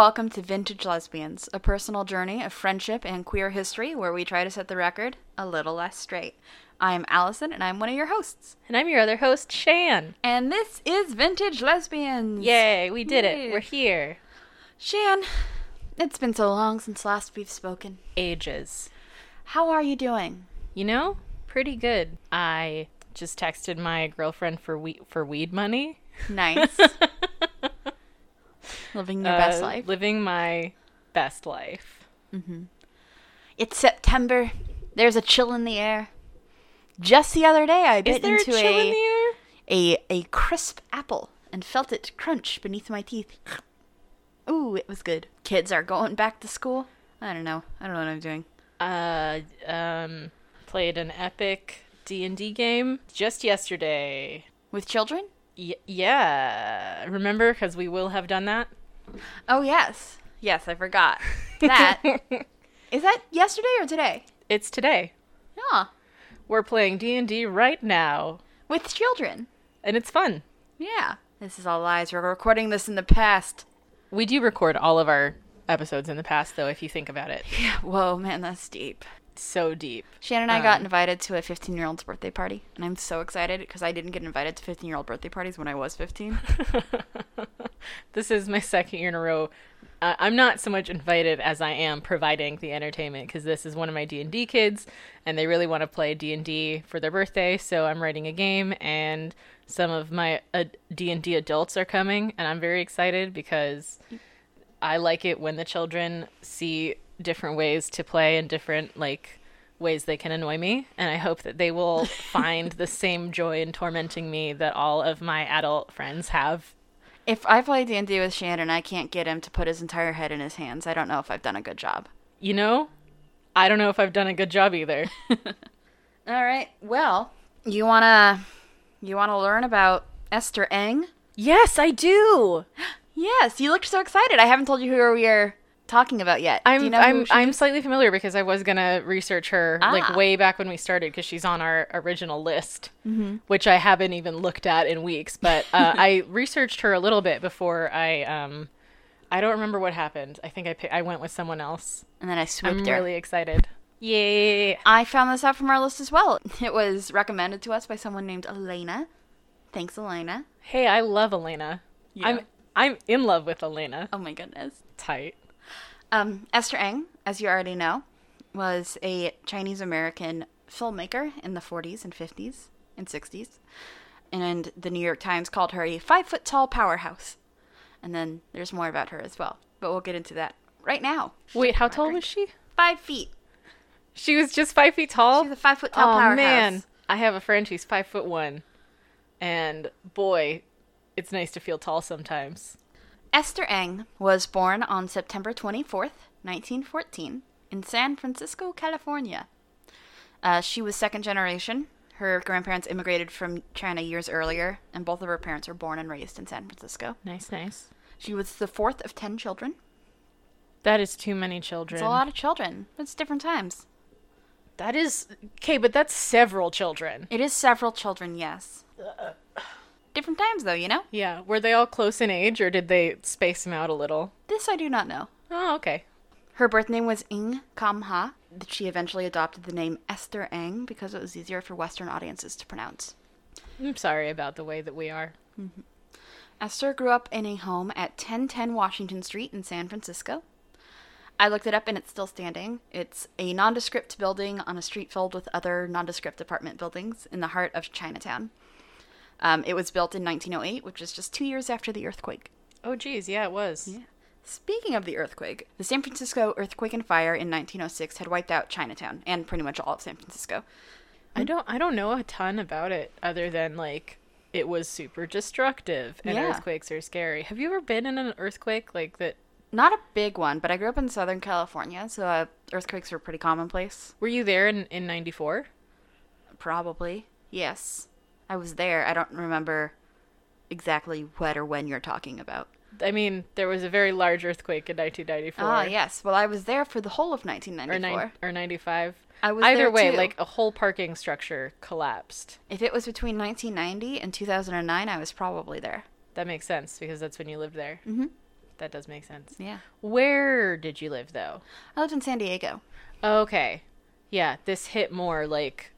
welcome to Vintage Lesbians, a personal journey of friendship and queer history where we try to set the record a little less straight. I'm Allison, and I'm one of your hosts. And I'm your other host, Shan. And this is Vintage Lesbians. Yay, we did Yay. it. We're here. Shan, it's been so long since last we've spoken. Ages. How are you doing? You know, pretty good. I just texted my girlfriend for we- for weed money. Nice. Living your best Uh, life. Living my best life. It's September. There's a chill in the air. Just the other day, I Is bit there a into chill in the air? a a crisp apple and felt it crunch beneath my teeth. Ooh, it was good. Kids are going back to school. I don't know. I don't know what I'm doing. Uh, um, played an epic D and D game just yesterday. With children? Y- yeah, remember? Because we will have done that. Oh yes, yes. I forgot that. Is that yesterday or today? It's today. Yeah, We're playing D and D right now, with children. and it's fun. Yeah. This is all lies. We're recording this in the past. We do record all of our episodes in the past, though, if you think about it. Yeah. Whoa, man, that's deep. So deep. Shannon and I got Um, invited to a 15 year old's birthday party, and I'm so excited because I didn't get invited to 15 year old birthday parties when I was 15. this is my second year in a row. Uh, I'm not so much invited as I am providing the entertainment because this is one of my D&D kids and they really want to play D&D for their birthday, so I'm writing a game and some of my uh, D&D adults are coming and I'm very excited because I like it when the children see different ways to play and different like ways they can annoy me and I hope that they will find the same joy in tormenting me that all of my adult friends have if I play D&D with Shannon I can't get him to put his entire head in his hands, I don't know if I've done a good job. You know, I don't know if I've done a good job either. All right. Well, you want to you want to learn about Esther Eng? yes, I do. Yes, you looked so excited. I haven't told you who we are talking about yet. I'm you know I'm I'm is? slightly familiar because I was gonna research her Ah. like way back when we started because she's on our original list, Mm-hmm. which I haven't even looked at in weeks. But uh, I researched her a little bit before I um I don't remember what happened. I think I pi- I went with someone else. and then I swooped I'm her. really excited. Yay! I found this out from our list as well. It was recommended to us by someone named Elena. Thanks, Elena. Hey, I love Elena. Yeah. I'm I'm in love with Elena. Oh my goodness. Tight. Um, Esther Eng, as you already know, was a Chinese American filmmaker in the 40s and 50s and 60s. And the New York Times called her a five foot tall powerhouse. And then there's more about her as well. But we'll get into that right now. Wait, how tall was she? Five feet. She was just five feet tall. She's a five foot tall oh powerhouse. man, I have a friend who's five foot one, and boy, it's nice to feel tall sometimes. Esther Eng was born on September 24th, 1914, in San Francisco, California. Uh, she was second generation. Her grandparents immigrated from China years earlier, and both of her parents were born and raised in San Francisco. Nice, nice. She was the fourth of ten children. That is too many children. It's a lot of children. It's different times. That is okay, but that's several children. It is several children, yes. Different times, though, you know? Yeah, were they all close in age, or did they space them out a little? This I do not know. Oh, okay. Her birth name was Ing Kam Ha. She eventually adopted the name Esther Eng because it was easier for Western audiences to pronounce. I'm sorry about the way that we are. Mm-hmm. Esther grew up in a home at 1010 Washington Street in San Francisco. I looked it up and it's still standing. It's a nondescript building on a street filled with other nondescript apartment buildings in the heart of Chinatown. Um, it was built in 1908, which is just two years after the earthquake. Oh, geez, yeah, it was. Yeah. Speaking of the earthquake, the San Francisco earthquake and fire in 1906 had wiped out Chinatown and pretty much all of San Francisco. I don't I don't know a ton about it other than like it was super destructive and Yeah. earthquakes are scary. Have you ever been in an earthquake like that? Not a big one, but I grew up in Southern California, so uh, earthquakes were pretty commonplace. Were you there in in 94? Probably. Yes. I was there. I don't remember exactly what or when you're talking about. I mean, there was a very large earthquake in 1994. Ah, yes. Well, I was there for the whole of Or, 1994. or 95. I was Either way, too. like a whole parking structure collapsed. If it was between 1990 and 2009, I was probably there. That makes sense because that's when you lived there. Mhm. That does make sense. Yeah. Where did you live though? I lived in San Diego. Okay. Yeah, this hit more like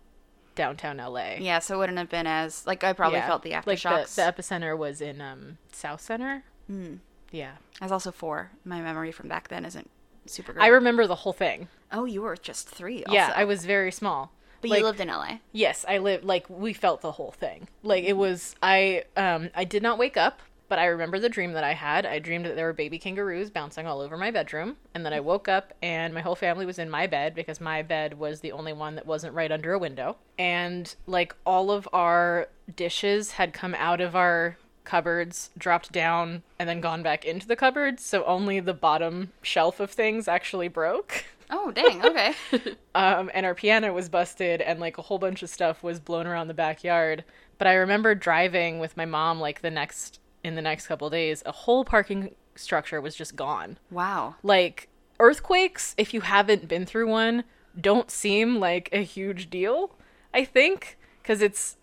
downtown LA. Yeah, so it wouldn't have been as like I probably Yeah. felt the Like aftershocks. the, the epicenter was in um South Center. Mm. Yeah. I was also four. My memory from back then isn't super great. I remember the whole thing. oh, you were just three. Yeah. I was very small. But like, you lived in LA. Yes, I lived like we felt the whole thing. Like it was I um I did not wake up, but I remember the dream that I had. I dreamed that there were baby kangaroos bouncing all over my bedroom, and then I woke up and my whole family was in my bed because my bed was the only one that wasn't right under a window. And like all of our dishes had come out of our cupboards, dropped down, and then gone back into the cupboards, so only the bottom shelf of things actually broke. Oh, dang. Okay. um, and our piano was busted and like a whole bunch of stuff was blown around the backyard but i remember driving with my mom like the next in the next couple days a whole parking structure was just gone wow. like earthquakes if you haven't been through one don't seem like a huge deal i think because it's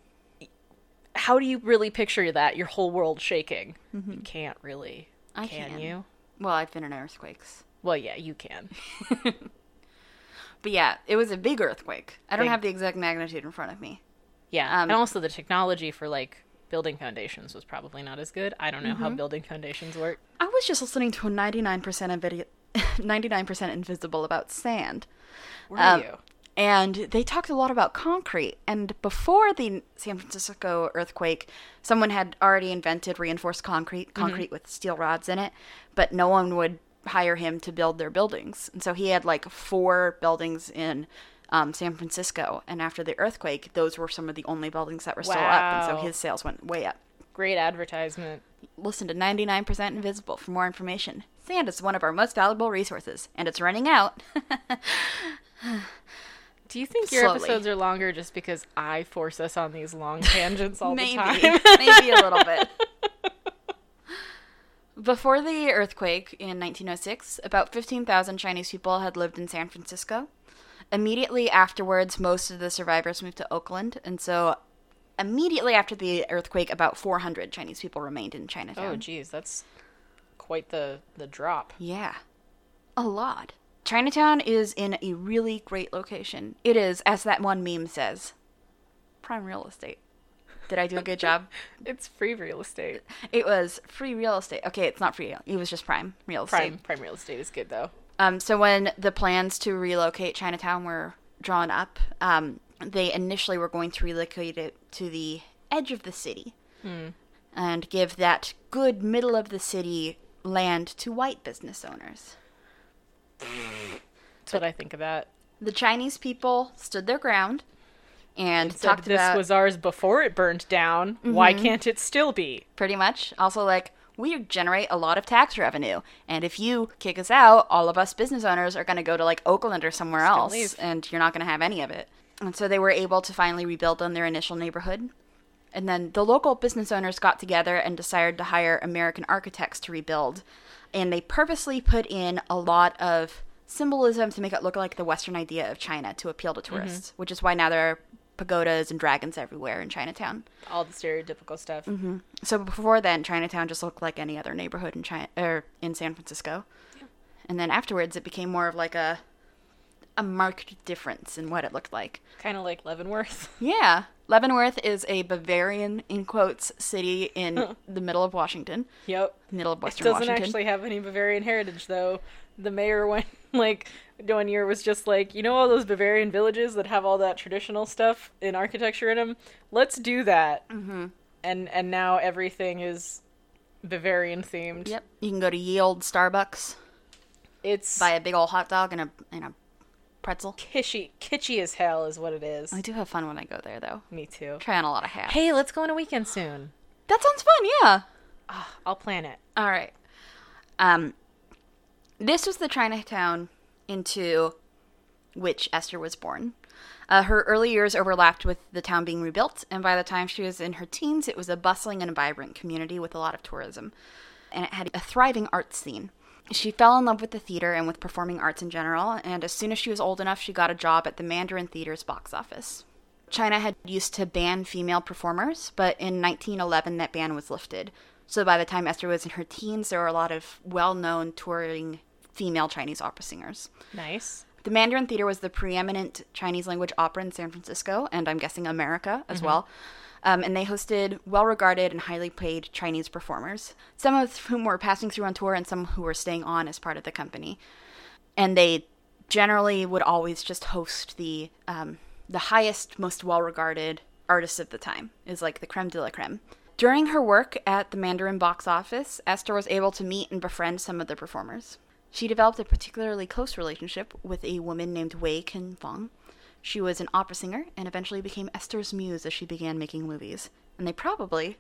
how do you really picture that your whole world shaking you can't really I can, can. you Well, I've been in earthquakes. well yeah you can But yeah, it was a big earthquake. I don't Big. have the exact magnitude in front of me. Yeah, Um, and also the technology for like building foundations was probably not as good. I don't know how building foundations work. I was just listening to a 99% of 99% invisible about sand. Were Um, you? And they talked a lot about concrete. And before the San Francisco earthquake, someone had already invented reinforced concrete, concrete with steel rods in it, but no one would hire him to build their buildings. And so he had like four buildings in um, San Francisco. And after the earthquake, those were some of the only buildings that were still up. And so his sales went way up. Great advertisement. Listen to 99% Invisible for more information. Sand is one of our most valuable resources, and it's running out. Do you think your Slowly. episodes are longer just because I force us on these long tangents all maybe, the time? maybe a little bit. Before the earthquake in 1906, about 15,000 Chinese people had lived in San Francisco. Immediately afterwards, most of the survivors moved to Oakland, and so immediately after the earthquake, about 400 Chinese people remained in Chinatown. oh, geez, that's quite the the drop. Yeah. A lot. Chinatown is in a really great location. It is, as that one meme says, prime real estate. Did I do a good job? It's free real estate. It was free real estate. Okay, it's not free. It was just prime real estate. Prime prime real estate is good though. Um, so when the plans to relocate Chinatown were drawn up, um, they initially were going to relocate it to the edge of the city and give that good middle of the city land to white business owners. That's what I think of that. The Chinese people stood their ground and Said talked this about was ours before it burned down. Why can't it still be? pretty much also like we generate a lot of tax revenue. And if you kick us out all of us business owners are going to go to like oakland or somewhere else and you're not going to have any of it. And so they were able to finally rebuild on their initial neighborhood. And then the local business owners got together and decided to hire american architects to rebuild. And they purposely put in a lot of symbolism to make it look like the western idea of china to appeal to tourists which is why now there are pagodas and dragons everywhere in chinatown All the stereotypical stuff. Mm-hmm. so before then, Chinatown just looked like any other neighborhood in China or er, in San Francisco. And then afterwards, it became more of like a a marked difference in what it looked like. Kind of like Leavenworth. Yeah, Leavenworth is a Bavarian in quotes city in the middle of Washington, yep. middle of It Western doesn't Washington. actually have any Bavarian heritage, though. The mayor went like one year was just like, you know, all those Bavarian villages that have all that traditional stuff in architecture in them. Let's do that. Mm-hmm. And and now everything is Bavarian themed. Yep, you can go to Ye Old Starbucks, It's buy a big old hot dog and a and a pretzel. kitschy, kitschy as hell is what it is. I do have fun when I go there though. Me too. Try on a lot of hats. Hey, let's go on a weekend soon. that sounds fun. Yeah. Ah, I'll plan it. All right. Um, this was the Chinatown into which Esther was born. Uh, her early years overlapped with the town being rebuilt, and by the time she was in her teens, it was a bustling and vibrant community with a lot of tourism. and it had a thriving art scene. She fell in love with the theater and with performing arts in general, and as soon as she was old enough, she got a job at the Mandarin Theater's box office. China had used to ban female performers, but in 1911 that ban was lifted. So by the time Esther was in her teens, there were a lot of well known touring female Chinese opera singers. Nice. The Mandarin Theater was the preeminent Chinese language opera in San Francisco, and I'm guessing America as well. Um, and they hosted well regarded and highly paid Chinese performers, some of whom were passing through on tour and some who were staying on as part of the company. And they generally would always just host the um, the highest, most well regarded artists of the time, is like the creme de la creme. During her work at the Mandarin box office, Esther was able to meet and befriend some of the performers. She developed a particularly close relationship with a woman named Wei Kim Fong. She was an opera singer and eventually became Esther's muse as she began making movies. And they probably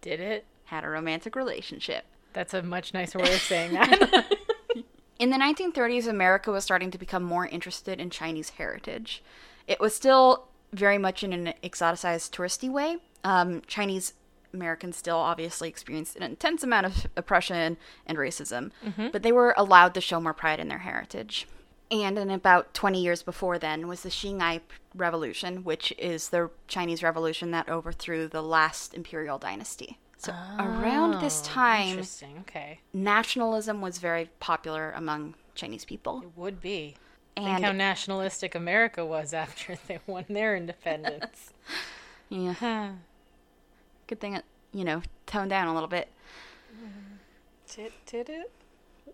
Did it? had a romantic relationship. That's a much nicer way of saying that. In the 1930s, America was starting to become more interested in Chinese heritage. It was still very much in an exoticized, touristy way. Um, Chinese Americans still obviously experienced an intense amount of oppression and racism, mm-hmm. but they were allowed to show more pride in their heritage. And in about 20 years before then was the Xinhai Revolution, which is the Chinese revolution that overthrew the last imperial dynasty. So around this Oh, time, Okay. nationalism was very popular among Chinese people. It would be. Think And how nationalistic America was after they won their independence. yeah. Good thing it, you know, toned down a little bit. Did, did it?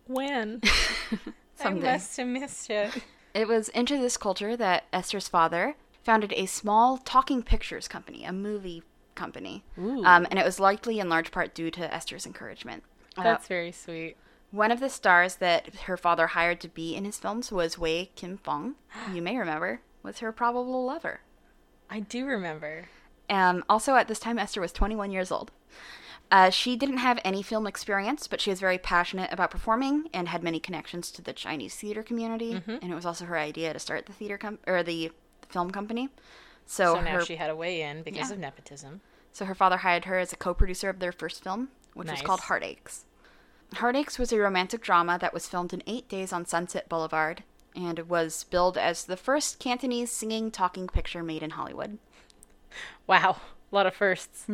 When? Someday. I must have missed it. It was into this culture that Esther's father founded a small talking pictures company, a movie company. Um, and it was likely in large part due to Esther's encouragement. Uh, That's very sweet. one of the stars that her father hired to be in his films was Wei Kim Fong. You may remember, was her probable lover. I do remember. Um, also, at this time, Esther was 21 years old. Uh, she didn't have any film experience, but she was very passionate about performing and had many connections to the Chinese theater community. And it was also her idea to start the theater com- or the film company. So, So, now her she had a way in because Yeah. of nepotism. so her father hired her as a co-producer of their first film, which was called Heartaches. Heartaches was a romantic drama that was filmed in eight days on Sunset Boulevard and was billed as the first Cantonese singing talking picture made in Hollywood. Wow. A lot of firsts.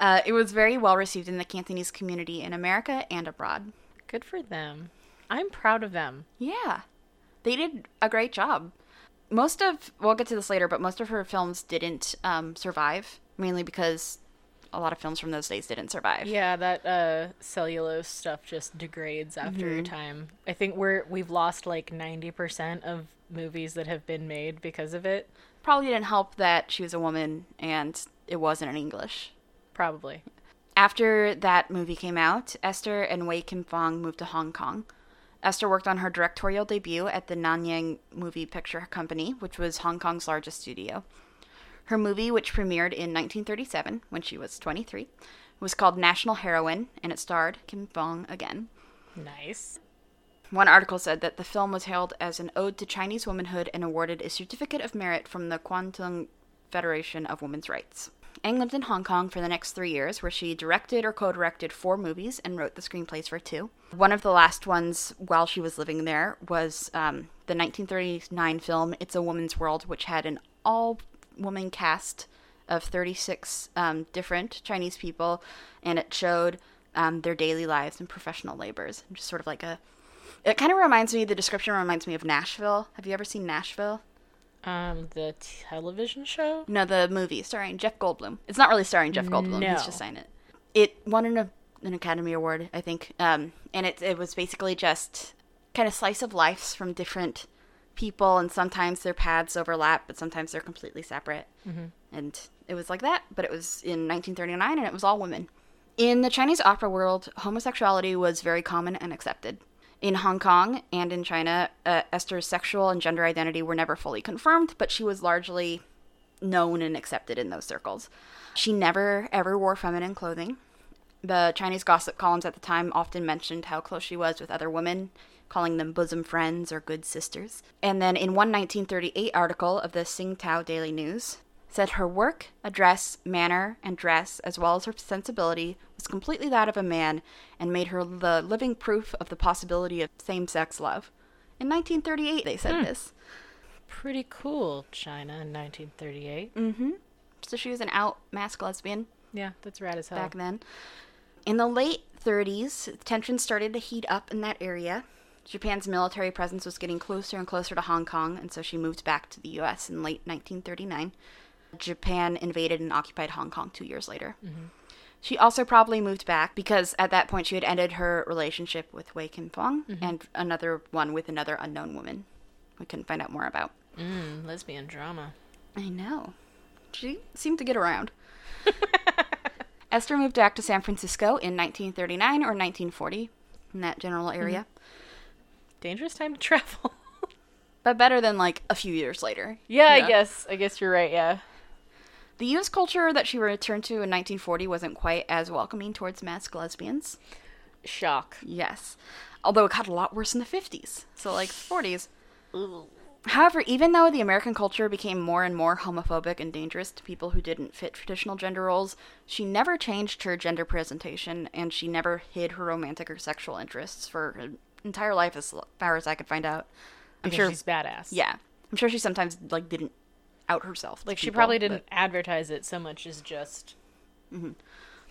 Uh, it was very well received in the Cantonese community in America and abroad. Good for them. I'm proud of them. Yeah, they did a great job. Most of, we'll get to this later, but most of her films didn't um, survive, mainly because a lot of films from those days didn't survive. Yeah, that uh, cellulose stuff just degrades after Mm-hmm. a time. I think we're we've lost like ninety percent of movies that have been made because of it. Probably didn't help that she was a woman and it wasn't in English. Probably. After that movie came out, Esther and Wei Kim Fong moved to Hong Kong. Esther worked on her directorial debut at the Nanyang Movie Picture Company, which was Hong Kong's largest studio. Her movie, which premiered in 1937 when she was 23, was called National Heroine, and it starred Kim Fong again. Nice. One article said that the film was hailed as an ode to Chinese womanhood and awarded a certificate of merit from the Kwantung Federation of Women's Rights. Ang lived in Hong Kong for the next three years, where she directed or co directed four movies and wrote the screenplays for two. One of the last ones while she was living there was um, the 1939 film It's a Woman's World, which had an all woman cast of 36 um, different Chinese people, and it showed um, their daily lives and professional labors. Just sort of like a. It kind of reminds me, the description reminds me of Nashville. Have you ever seen Nashville? Um, the television show. No, the movie starring Jeff Goldblum. It's not really starring Jeff Goldblum. No. He's just in it. It won an, an Academy Award, I think. Um, and it it was basically just kind of slice of lives from different people, and sometimes their paths overlap, but sometimes they're completely separate. And it was like that, but it was in 1939, and it was all women. In the Chinese opera world, homosexuality was very common and accepted. In Hong Kong and in China, uh, Esther's sexual and gender identity were never fully confirmed, but she was largely known and accepted in those circles. She never ever wore feminine clothing. The Chinese gossip columns at the time often mentioned how close she was with other women, calling them bosom friends or good sisters. And then in one 1938 article of the Sing Tao Daily News, said her work, address, manner, and dress, as well as her sensibility, was completely that of a man and made her the living proof of the possibility of same sex love. In 1938, they said this. Pretty cool, China in 1938. Mm-hmm. So she was an out masc lesbian Yeah, that's rad as hell. back then. In the late 30s, tensions started to heat up in that area. Japan's military presence was getting closer and closer to Hong Kong, and so she moved back to the U.S. in late 1939. Japan invaded and occupied Hong Kong two years later. Mm-hmm. She also probably moved back because at that point she had ended her relationship with Wei Kim Fong mm-hmm. and another one with another unknown woman we couldn't find out more about. Mm, lesbian drama. I know. She seemed to get around. Esther moved back to San Francisco in 1939 or 1940, in that general mm-hmm. area. Dangerous time to travel. But better than like a few years later. yeah, I guess. I guess you're right. Yeah. The U.S. culture that she returned to in 1940 wasn't quite as welcoming towards masked lesbians. Shock. Yes. Although it got a lot worse in the 50s. So, like, 40s. However, even though the American culture became more and more homophobic and dangerous to people who didn't fit traditional gender roles, she never changed her gender presentation and she never hid her romantic or sexual interests for her entire life, as far as I could find out. I'm Because sure. she's badass. yeah. I'm sure she sometimes, like, didn't out herself. Like she people, probably didn't advertise it so much as just mm-hmm.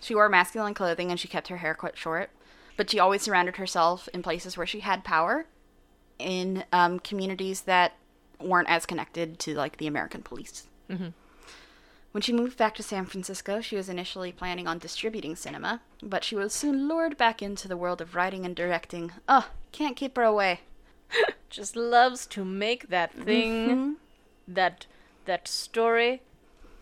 She wore masculine clothing and she kept her hair quite short, but she always surrounded herself in places where she had power, in um, communities that weren't as connected to like the American police. Mm-hmm. When she moved back to San Francisco, she was initially planning on distributing cinema, but she was soon lured back into the world of writing and directing. Oh, can't keep her away. just loves to make that thing mm-hmm. that that story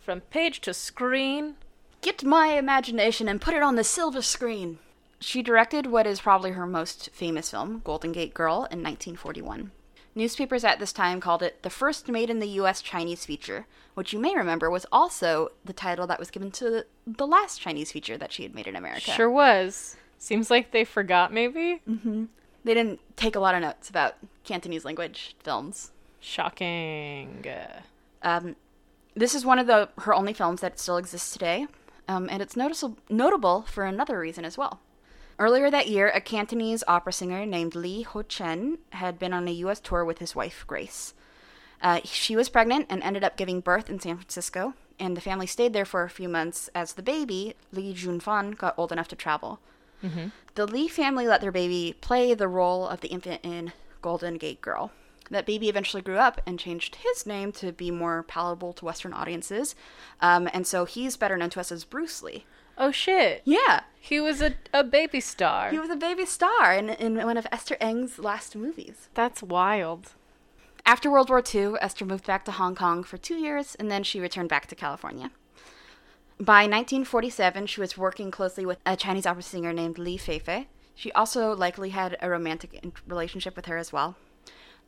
from page to screen. Get my imagination and put it on the silver screen. She directed what is probably her most famous film, Golden Gate Girl, in 1941. Newspapers at this time called it the first made in the U.S. Chinese feature, which you may remember was also the title that was given to the last Chinese feature that she had made in America. Sure was. Seems like they forgot maybe. Mm-hmm. They didn't take a lot of notes about Cantonese language films. Shocking. Um, this is one of the her only films that still exists today, um, and it's noticeable notable for another reason as well. Earlier that year, a Cantonese opera singer named Li Ho Chen had been on a U.S. tour with his wife Grace. Uh, she was pregnant and ended up giving birth in San Francisco, and the family stayed there for a few months as the baby, Li Junfan, got old enough to travel. The Lee family let their baby play the role of the infant in Golden Gate Girl. That baby eventually grew up and changed his name to be more palatable to Western audiences, um, and so he's better known to us as Bruce Lee. Oh shit. Yeah, He was a, a baby star. he was a baby star in, in one of Esther Eng's last movies. That's wild. After World War II, Esther moved back to Hong Kong for two years, and then she returned back to California. By 1947, she was working closely with a Chinese opera singer named Li Feifei. She also likely had a romantic relationship with her as well.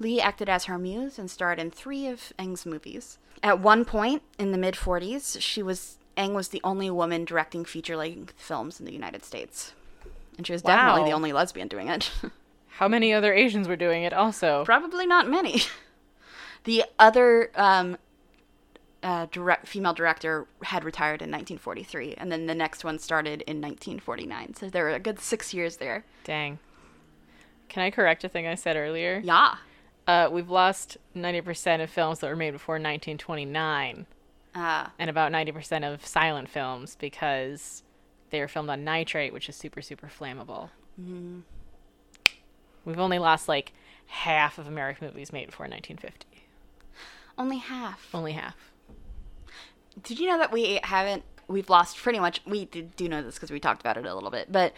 Li acted as her muse and starred in three of Eng's movies. At one point in the mid 40s, she was Eng was the only woman directing feature-length films in the United States, and she was definitely the only lesbian doing it. How many other Asians were doing it also? Probably not many. The other um, uh, direct female director had retired in 1943, and then the next one started in 1949. So there were a good six years there. Dang. Can I correct a thing I said earlier? Yeah. Uh, we've lost 90% of films that were made before 1929 Uh, and about 90% of silent films because they were filmed on nitrate, which is super, super flammable. We've only lost like half of American movies made before 1950. only half. Only half. Did you know that we haven't? We've lost pretty much. We did, do know this because we talked about it a little bit, but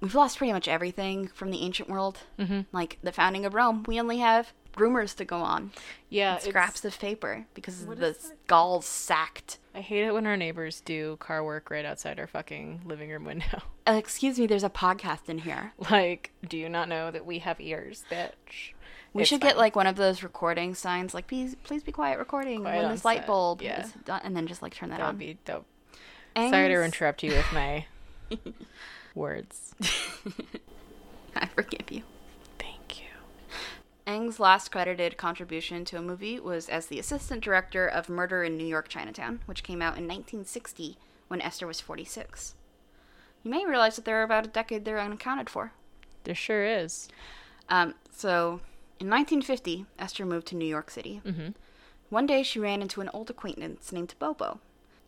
we've lost pretty much everything from the ancient world. Mm-hmm. Like the founding of Rome, we only have rumors to go on. Yeah, scraps of paper because the? Gauls sacked. I hate it when our neighbors do car work right outside our fucking living room window. Uh, excuse me, there's a podcast in here. like, do you not know that we have ears, bitch? We It's should get like one of those recording signs, like please, please be quiet recording Quiet when this light bulb yeah. is done, and then just like turn that, that on. would be dope. Sorry to interrupt you with my words. I forgive you. Thank you. Eng's last credited contribution to a movie was as the assistant director of Murder in New York Chinatown, which came out in 1960 when Esther was 46. You may realize that there are about a decade there unaccounted for. There sure is. Um, so, in 1950, Esther moved to New York City. Mhm. One day, she ran into an old acquaintance named Bobo.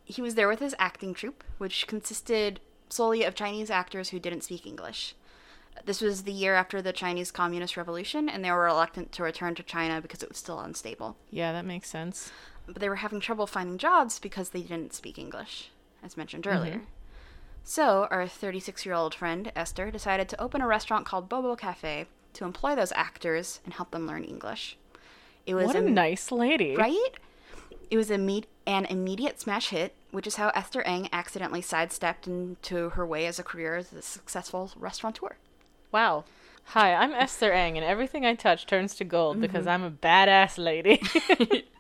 He was there with his acting troupe, which consisted solely of Chinese actors who didn't speak English. This was the year after the Chinese Communist Revolution, and they were reluctant to return to China because it was still unstable. Yeah, that makes sense. But they were having trouble finding jobs because they didn't speak English, as mentioned mm-hmm. earlier. So, our 36 year old friend, Esther, decided to open a restaurant called Bobo Cafe to employ those actors and help them learn English. It was What a a nice lady. right? It was an immediate smash hit, which is how Esther Eng accidentally sidestepped into her way as a career as a successful restaurateur. Wow. Hi, I'm Esther Eng, and everything I touch turns to gold because Mm-hmm. I'm a badass lady.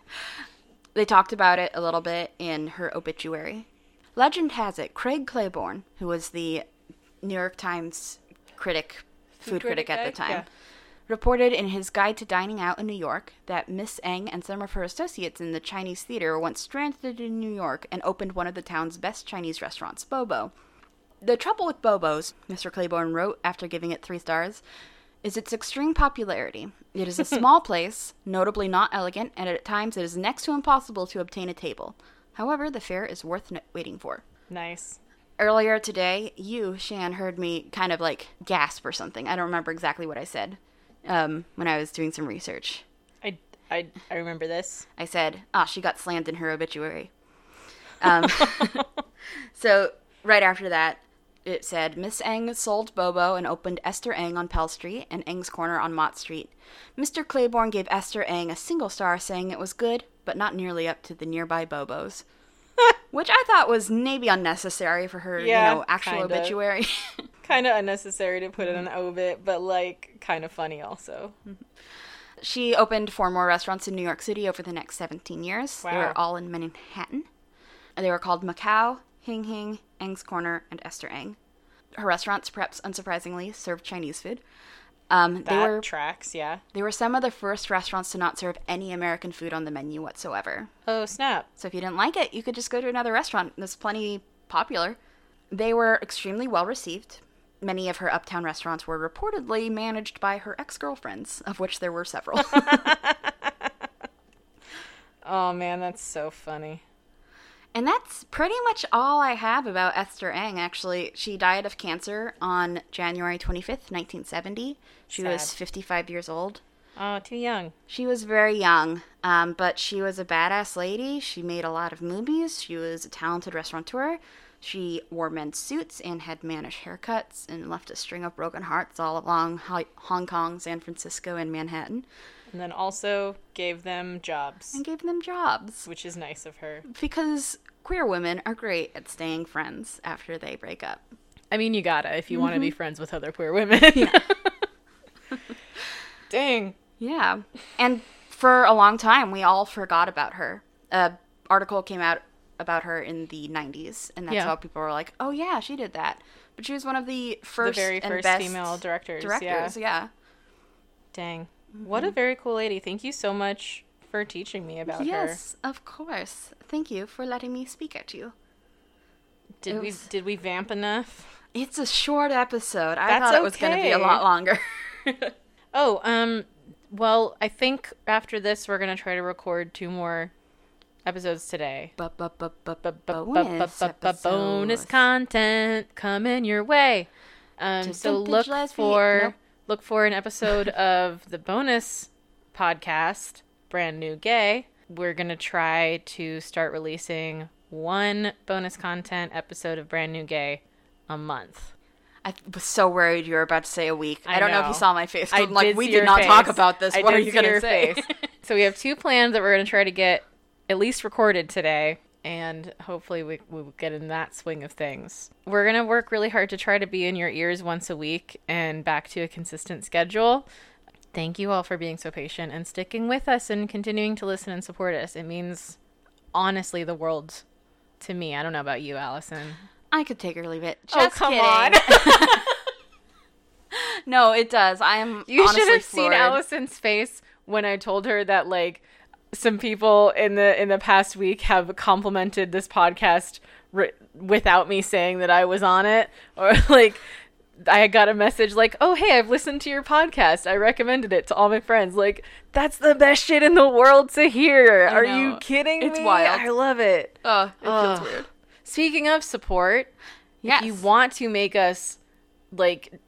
They talked about it a little bit in her obituary. Legend has it Craig Claiborne, who was the New York Times critic, food, critic, critic at the time, Yeah. Reported in his Guide to Dining Out in New York that Miss Eng and some of her associates in the Chinese theater once stranded in New York and opened one of the town's best Chinese restaurants, Bobo. The trouble with Bobo's, Mr. Claiborne wrote after giving it three stars, is its extreme popularity. It is a small place, notably not elegant, and at times it is next to impossible to obtain a table. However, the fare is worth waiting for. nice. Earlier today, you, Shan, heard me kind of like gasp or something. I don't remember exactly what I said um, when I was doing some research. I, I, I remember this. I said, ah, she got slammed in her obituary. Um, so, right after that, it said, Miss Eng sold Bobo and opened Esther Eng on Pell Street and Eng's Corner on Mott Street. Mr. Claiborne gave Esther Eng a single star, saying it was good, but not nearly up to the nearby Bobos. Which I thought was maybe unnecessary for her, Yeah, you know, actual obituary. Kind of unnecessary to put in Mm-hmm. an obit, but like kind of funny also. She opened four more restaurants in New York City over the next 17 years. Wow. They were all in Manhattan. They were called Macau, Hing Hing, Eng's Corner, and Esther Eng. Her restaurants, perhaps unsurprisingly, served Chinese food. Um, they That were tracks, yeah. they were some of the first restaurants to not serve any American food on the menu whatsoever. Oh snap! So if you didn't like it, you could just go to another restaurant. That's plenty popular. They were extremely well received. Many of her uptown restaurants were reportedly managed by her ex girlfriends, of which there were several. Oh man, that's so funny. And that's pretty much all I have about Esther Eng, actually. She died of cancer on January 25th, 1970. She was 55 years old. Oh, too young. She was very young, um, but she was a badass lady. She made a lot of movies. She was a talented restaurateur. She wore men's suits and had mannish haircuts and left a string of broken hearts all along Hong Kong, San Francisco, and Manhattan And then also gave them jobs, and gave them jobs. which is nice of her. Because queer women are great at staying friends after they break up. I mean, you gotta if you want Mm-hmm. to be friends with other queer women. Dang. Yeah. And for a long time, we all forgot about her. A article came out about her in the 90s, and that's Yeah. how people were like, "Oh yeah, she did that." But she was one of the first, the very first female directors. directors. Yeah. Yeah. Dang. What Mm-hmm. a very cool lady. Thank you so much for teaching me about her. Yes, of course. Thank you for letting me speak at you. Did It we was- did we vamp enough? It's a short episode. I That's thought it was going to be a lot longer. Oh, um well, I think after this we're going to try to record two more episodes today. Bonus bu- bu- bonus episodes. content coming your way. Um, so look for nope. look for an episode of the bonus podcast, Brand New Gay. We're gonna try to start releasing one bonus content episode of Brand New Gay a month. I was so worried you were about to say a week. I, I don't know. if you saw my face. I'm like, we did not talk about this. I what are you going to say? so we have two plans that we're going to try to get at least recorded today, and hopefully we we will get in that swing of things. We're going to work really hard to try to be in your ears once a week and back to a consistent schedule. Thank you all for being so patient and sticking with us and continuing to listen and support us. It means honestly the world to me. I don't know about you, Allison. I could take or leave it. Oh, Just come kidding. on. no, it does. I am You should have seen. Allison's face when I told her that like some people in the in the past week have complimented this podcast ri- without me saying that I was on it or like I got a message like, "Oh, hey, I've listened to your podcast. I recommended it to all my friends." Like, that's the best shit in the world to hear. Are you kidding It's me? wild. I love it. Oh, it Ugh. feels weird. Speaking of support, Yes. if you want to make us like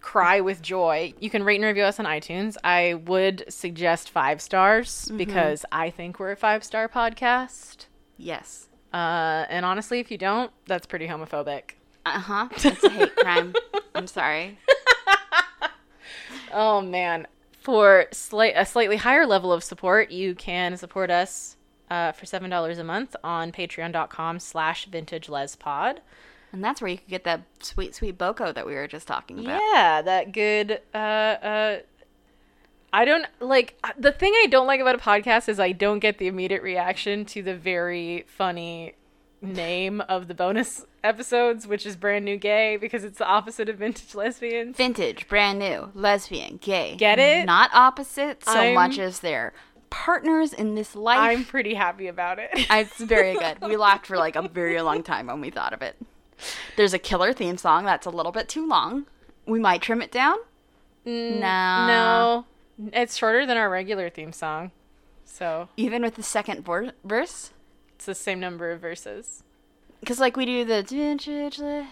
cry with joy, you can rate and review us on iTunes. I would suggest five stars Mm-hmm. because I think we're a five star podcast. Yes. Uh, and honestly, if you don't, that's pretty homophobic. Uh huh. It's a hate crime. I'm sorry. Oh man! For slight a slightly higher level of support, you can support us uh, for seven dollars a month on Patreon.com/slash Vintage Les Pod. And that's where you could get that sweet, sweet Boko that we were just talking about. Yeah, that good. Uh, uh, I don't like the thing I don't like about a podcast is I don't get the immediate reaction to the very funny name of the bonus episodes, which is brand new gay because it's the opposite of vintage lesbians. Vintage, brand new, lesbian, gay. Get it? Not opposite so I'm- much as they're partners in this life. I'm pretty happy about it. It's very good. We laughed for like a very long time when we thought of it. There's a killer theme song that's a little bit too long. We might trim it down. Mm, No. no, it's shorter than our regular theme song, so Even with the second vor- verse. it's the same number of verses. Because, like, we do the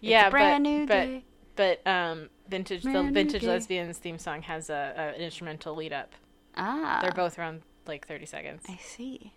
yeah, brand but, new but day. but um, vintage the Brand new vintage lesbians theme song has a, a an instrumental lead up. Ah. They're both around like thirty seconds. I see.